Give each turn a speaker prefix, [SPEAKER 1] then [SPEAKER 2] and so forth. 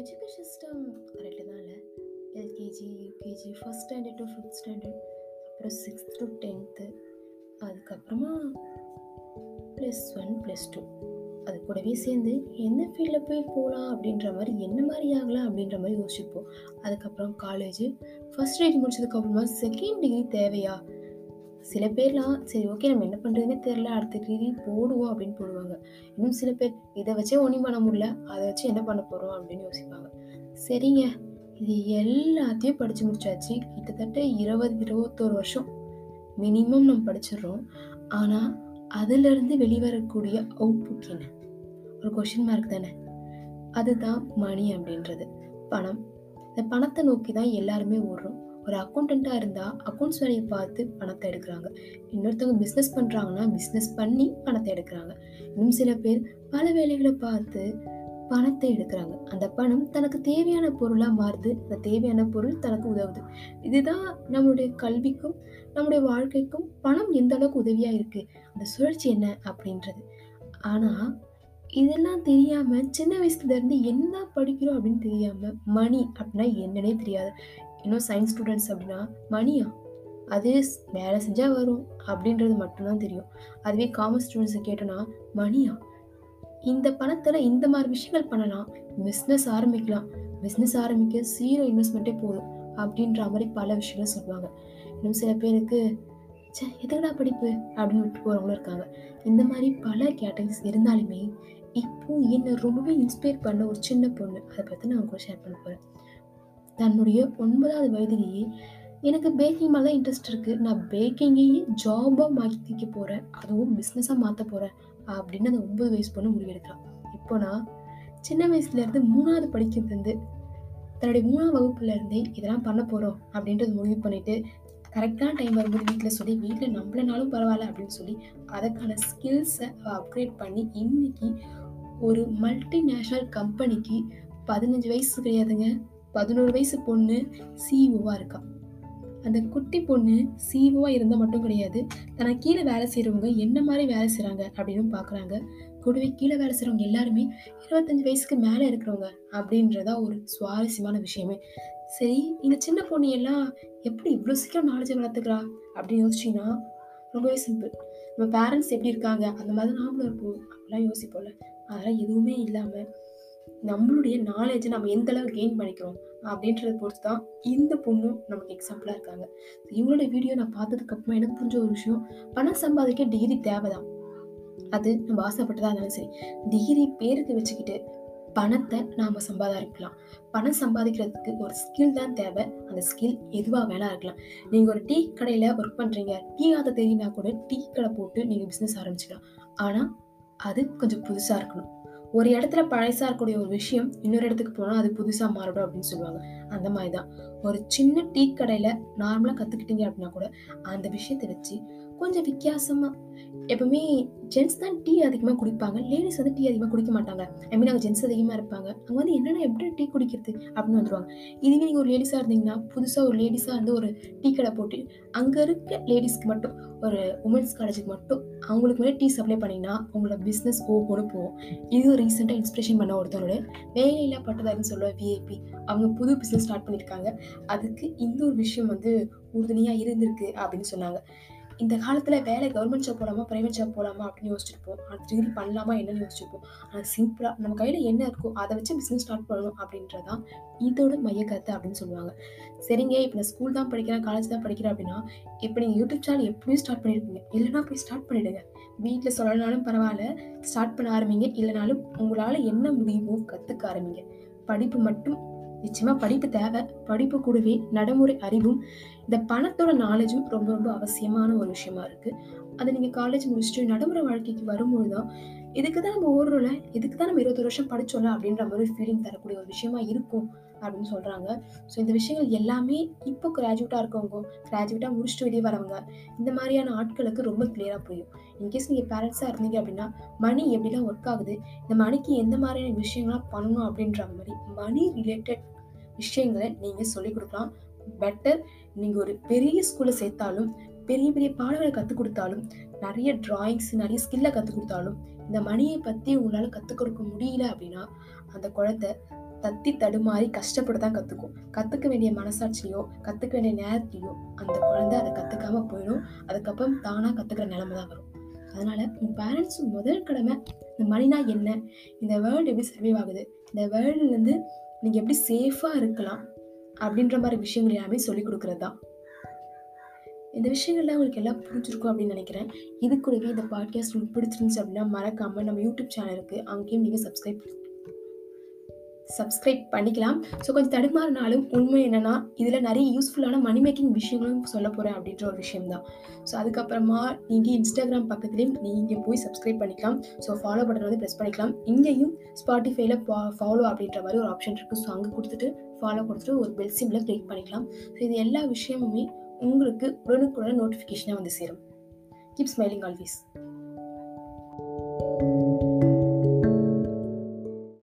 [SPEAKER 1] Education system correct தான் இல்லை. LKG UKG first standard to fifth standard அப்புறம் sixth to tenth அதுக்கப்புறமா plus one plus two அது கூடவே சேர்ந்து எந்த ஃபீல்டில் போய் போகலாம் அப்படின்ற மாதிரி என்ன மாதிரி ஆகலாம் அப்படின்ற மாதிரி யோசிப்போம் அதுக்கப்புறம் காலேஜ் ஃபஸ்ட் டிகிரி முடிச்சதுக்கப்புறமா செகண்ட் டிகிரி தேவையா? சில பேர்லாம் சரி ஓகே நம்ம என்ன பண்ணுறதுனே தெரில அடுத்த டிகிரி போடுவோம் அப்படின்னு போடுவாங்க. இன்னும் சில பேர் இதை வச்சே ஒன்றும் பண்ண முடியல அதை வச்சு என்ன பண்ண போகிறோம் அப்படின்னு யோசிப்பாங்க. சரிங்க இது எல்லாத்தையும் படித்து முடிச்சாச்சு. கிட்டத்தட்ட இருபது இருபத்தோரு வருஷம். மினிமம் நம்ம படிச்சிடுறோம். ஆனால் அதிலிருந்து வெளிவரக்கூடிய அவுட்புட் என்ன? ஒரு கொஷின் மார்க் தானே? அதுதான் மணி அப்படின்றது. பணம். இந்த பணத்தை நோக்கி தான் எல்லாருமே ஓடுறோம். ஒரு அக்கௌண்டண்ட்டாக இருந்தால் அக்கௌண்ட்ஸ் வேலையை பார்த்து பணத்தை எடுக்கிறாங்க. இன்னொருத்தவங்க பிஸ்னஸ் பண்ணுறாங்கன்னா பிஸ்னஸ் பண்ணி பணத்தை எடுக்கிறாங்க. இன்னும் சில பேர் பல வேலைகளை பார்த்து பணத்தை எடுக்கிறாங்க. அந்த பணம் தனக்கு தேவையான பொருளாக மாறுது. அந்த தேவையான பொருள் தனக்கு உதவுது. இதுதான் நம்மளுடைய கல்விக்கும் நம்முடைய வாழ்க்கைக்கும் பணம் எந்த அளவுக்கு உதவியாக இருக்குது அந்த சுழற்சி என்ன அப்படின்றது. ஆனால் இதெல்லாம் தெரியாமல் சின்ன வயசுலேருந்து என்ன படிக்கிறோம் அப்படின்னு தெரியாமல் மணி அப்படின்னா என்னன்னே தெரியாது. இன்னும் சயின்ஸ் ஸ்டூடெண்ட்ஸ் அப்படின்னா மணியா அது வேலை செஞ்சால் வரும். அப்படின்றது மட்டும்தான் தெரியும். அதுவே காமர்ஸ் ஸ்டூடெண்ட்ஸை கேட்டோன்னா மணியா இந்த பணத்தில் இந்த மாதிரி விஷயங்கள் பண்ணலாம். பிஸ்னஸ் ஆரம்பிக்கலாம். பிஸ்னஸ் ஆரம்பிக்க சீரோ இன்வெஸ்ட்மெண்ட்டே போதும். அப்படின்ற மாதிரி பல விஷயங்கள் சொல்லுவாங்க. இன்னும் சில பேருக்கு சே எதுக்குடா படிப்பு? அப்படின்னு விட்டு போகிறவங்களும் இருக்காங்க. இந்த மாதிரி பல கேட்டகரிஸ் இருந்தாலுமே இப்போ என்னை ரொம்பவே இன்ஸ்பயர் பண்ண ஒரு சின்ன பொண்ணு. அதை பற்றி நான் உங்களுக்கு ஷேர் பண்ண போகிறேன் தன்னுடைய ஒன்பதாவது வயதிலேயே எனக்கு பேக்கிங் மேலே தான் இன்ட்ரெஸ்ட் இருக்குது நான் பேக்கிங்கையே ஜாபாக மாற்றிக்க போகிறேன் அதுவும் பிஸ்னஸாக மாற்ற போகிறேன் அப்படின்னு அந்த ஒன்பது வயசு பொண்ணு முடிவெடுக்கிறான். இப்போ நான் சின்ன வயசுலேருந்து மூணாவது படிக்கிறதுலேருந்து தன்னுடைய மூணாவது வகுப்புலேருந்தே இதெல்லாம் பண்ண போகிறோம் அப்படின்றது முடிவு பண்ணிவிட்டு கரெக்டான டைம் வரும்போது வீட்டில் சொல்லி வீட்டில் நம்மளனாலும் பரவாயில்ல அப்படின்னு சொல்லி அதுக்கான ஸ்கில்ஸை அப்கிரேட் பண்ணி இன்னைக்கு ஒரு மல்டிநேஷ்னல் கம்பெனிக்கு பதினஞ்சு வயசு கிடையாதுங்க. பதினோரு வயசு பொண்ணு சிஇஓவாக இருக்கா. அந்த குட்டி பொண்ணு சிஇஓவாக இருந்தால் மட்டும் கிடையாது தனக்கு கீழே வேலை செய்கிறவங்க என்ன மாதிரி வேலை செய்கிறாங்க அப்படின்னு பார்க்குறாங்க கூடவே கீழே வேலை செய்கிறவங்க எல்லாருமே இருபத்தஞ்சி வயசுக்கு மேலே இருக்கிறவங்க அப்படின்றதா ஒரு சுவாரஸ்யமான விஷயமே. சரி இந்த சின்ன பொண்ணு எல்லாம் எப்படி இவ்வளோ சீக்கிரம் நாலேஜை வளர்த்துக்கிறா அப்படின்னு யோசிச்சிங்கன்னா ரொம்பவே சிம்பிள் நம்ம பேரண்ட்ஸ் எப்படி இருக்காங்க? அந்த மாதிரி நாமளும் இருப்போம். அப்படிலாம் யோசிப்போம்ல. அதெல்லாம் எதுவுமே இல்லாமல் நம்மளுடைய நாலேஜை நம்ம எந்த அளவு கெயின் பண்ணிக்கிறோம் அப்படின்றத பொறுத்து தான் இந்த பொண்ணும் நமக்கு எக்ஸாம்பிளாக இருக்காங்க. இவங்களோட வீடியோ நான் பார்த்ததுக்கப்புறமா எனக்கு புரிஞ்ச ஒரு விஷயம் பணம் சம்பாதிக்க டிகிரி தேவை தான் அது நம்ம ஆசைப்பட்டதாக இருந்தாலும் சரி டிகிரி பேருக்கு வச்சுக்கிட்டு பணத்தை நாம் சம்பாதிக்கலாம். பணம் சம்பாதிக்கிறதுக்கு ஒரு ஸ்கில் தான் தேவை. அந்த ஸ்கில் எதுவாக வேணா இருக்கலாம். நீங்கள் ஒரு டீ கடையில் ஒர்க் பண்ணுறீங்க டீ ஆத்த தெரியுனா கூட டீ கடை போட்டு நீங்கள் பிஸ்னஸ் ஆரம்பிச்சுக்கலாம். ஆனால் அது கொஞ்சம் புதுசாக இருக்கணும். ஒரு இடத்துல பழசாக இருக்கக்கூடிய ஒரு விஷயம் இன்னொரு இடத்துக்கு போனால் அது புதுசாக மாறிடும் அப்படின்னு சொல்லுவாங்க. அந்த மாதிரி தான் ஒரு சின்ன டீ கடையில் நார்மலாக கற்றுக்கிட்டீங்க அப்படின்னா கூட அந்த விஷயத்தை வச்சு கொஞ்சம் வித்தியாசமாக எப்பவுமே ஜென்ஸ் தான் டீ அதிகமாக குடிப்பாங்க லேடிஸ் வந்து டீ அதிகமாக குடிக்க மாட்டாங்க. ஐ மீன் அங்கே ஜென்ஸ் அதிகமாக இருப்பாங்க. அங்கே வந்து என்னென்ன எப்படி டீ குடிக்கிறது? அப்படின்னு வந்துடுவாங்க இதுவே நீங்கள் ஒரு லேடிஸாக இருந்தீங்கன்னா புதுசாக ஒரு லேடிஸாக வந்து ஒரு டீ கடை போட்டு அங்கே இருக்க லேடிஸ்க்கு மட்டும் ஒரு உமன்ஸ் காலேஜுக்கு மட்டும் அவங்களுக்கு மேலே டீ சப்ளை பண்ணிங்கன்னா அவங்களோட பிஸ்னஸ் ஓப்போன்னு போவோம் இது ரீசெண்டாக இன்ஸ்பிரேஷன் பண்ண ஒருத்தரோட வேலையில்லா பட்டதாரின்னு சொல்லுவ விஐபி அவங்க புது பிஸ்னஸ் ஸ்டார்ட் பண்ணியிருக்காங்க அதுக்கு இந்த ஒரு விஷயம் வந்து உறுதுணையாக இருந்திருக்கு அப்படின்னு சொன்னாங்க. இந்த காலத்தில் வேலை கவர்மெண்ட் ஜாப் போகலாமா ப்ரைவேட் ஜாப் போகலாமா அப்படின்னு யோசிச்சிருப்போம். அடுத்த டிகிரி பண்ணலாமா என்னன்னு யோசிச்சிருப்போம். ஆனால் சிம்பிளாக நம்ம கையில் என்ன இருக்கோ அதை வச்சு பிஸ்னஸ் ஸ்டார்ட் பண்ணணும் அப்படின்றதான் இதோட மைய கருத்து அப்படின்னு சொல்லுவாங்க. சரிங்க இப்போ நான் ஸ்கூல் தான் படிக்கிறேன் காலேஜ் தான் படிக்கிறேன் அப்படின்னா இப்போ நீங்கள் யூடியூப் சேனல் எப்படியும் ஸ்டார்ட் பண்ணியிருப்பீங்க இல்லைனா போய் ஸ்டார்ட் பண்ணிவிடுங்க வீட்டில் சொல்லனாலும் பரவாயில்ல ஸ்டார்ட் பண்ண ஆரம்பிங்க. இல்லைனாலும் உங்களால் என்ன முடியுமோ கற்றுக்க ஆரம்பிங்க. படிப்பு மட்டும் நிச்சயமாக படிப்பு தேவை. படிப்பு கூடவே நடைமுறை அறிவும் இந்த பணத்தோட நாலேஜும் ரொம்ப ரொம்ப அவசியமான ஒரு விஷயமா இருக்குது அதை நீங்கள் காலேஜ் முடிச்சுட்டு நடைமுறை வாழ்க்கைக்கு வரும்போது தான் இதுக்கு தான் நம்ம ஓடுறோம்ல? இதுக்கு தான் நம்ம இருபது வருஷம் படிச்சோம்ல? அப்படின்ற மாதிரி ஃபீலிங் தரக்கூடிய ஒரு விஷயமா இருக்கும். அப்படின்னு சொல்கிறாங்க ஸோ இந்த விஷயங்கள் எல்லாமே இப்போ கிராஜுவேட்டாக இருக்கவங்க கிராஜுவேட்டாக முடிச்சுட்டு வெளியே வரவங்க இந்த மாதிரியான ஆட்களுக்கு ரொம்ப கிளியராக புரியும். இன்கேஸ் நீங்கள் பேரண்ட்ஸாக இருந்தீங்க அப்படின்னா மணி எப்படிலாம் ஒர்க் ஆகுது? இந்த மணிக்கு எந்த மாதிரியான விஷயங்கள்லாம் பண்ணணும் அப்படின்ற மாதிரி மணி ரிலேட்டட் விஷயங்களை நீங்கள் சொல்லிக் கொடுக்கலாம். பெட்டர் நீங்கள் ஒரு பெரிய ஸ்கூலில் சேர்த்தாலும் பெரிய பெரிய பாடங்களை கற்றுக் கொடுத்தாலும் நிறைய டிராயிங்ஸ் நிறைய ஸ்கில்லை கற்றுக் கொடுத்தாலும் இந்த மணியை பற்றி உங்களால் கற்றுக் கொடுக்க முடியல அப்படின்னா அந்த குழந்தை தத்தி தடுமாறி கஷ்டப்பட்டு தான் கற்றுக்கும் கற்றுக்க வேண்டிய மனசாட்சியோ கற்றுக்க வேண்டிய நேரத்திலையோ அந்த குழந்தை அதை கற்றுக்காம போயிடும். அதுக்கப்புறம் தானாக கற்றுக்கிற நிலைமை தான் வரும். அதனால் உங்கள் பேரண்ட்ஸ் முதல் கடமை இந்த மணினா என்ன? இந்த வேர்ல்டு எப்படி சர்வைவ் ஆகுது? இந்த வேர்ல்டுலேருந்து நீங்கள் எப்படி சேஃபாக இருக்கலாம்? அப்படின்ற மாதிரி விஷயங்கள் எல்லாமே சொல்லிக் கொடுக்குறது தான் இந்த விஷயங்கள்லாம் உங்களுக்கு எல்லாம் புரிஞ்சிருக்கும் அப்படின்னு நினைக்கிறேன். இது கூடவே இந்த பாட்காஸ்ட் உங்களுக்கு பிடிச்சிருந்துச்சு அப்படின்னா மறக்காமல் நம்ம யூடியூப் சேனல் இருக்குது அங்கேயும் நீங்கள் சப்ஸ்கிரைப் சப்ஸ்கிரைப் பண்ணிக்கலாம். ஸோ கொஞ்சம் தடுமாறினாலும் உண்மை என்னென்னா இதில் நிறைய யூஸ்ஃபுல்லான மணி மேக்கிங் விஷயங்களும் சொல்ல போகிறேன் அப்படின்ற ஒரு விஷயம்தான். ஸோ அதுக்கப்புறமா நீங்கள் இன்ஸ்டாகிராம் பக்கத்துலேயும் நீங்கள் போய் சப்ஸ்கிரைப் பண்ணிக்கலாம். ஸோ ஃபாலோ பட்டன் வந்து ப்ரெஸ் பண்ணிக்கலாம். இங்கேயும் ஸ்பாட்டிஃபைல ஃபாலோ அப்படின்ற மாதிரி ஒரு ஆப்ஷன் இருக்குது ஸோ அங்கே கொடுத்துட்டு ஃபாலோ கொடுத்துட்டு ஒரு பெல் சிம்மில் கிளிக் பண்ணிக்கலாம். ஸோ இது எல்லா விஷயமுமே உங்களுக்கு உடனுக்குடன் நோட்டிஃபிகேஷனாக வந்து சேரும். Keep smiling always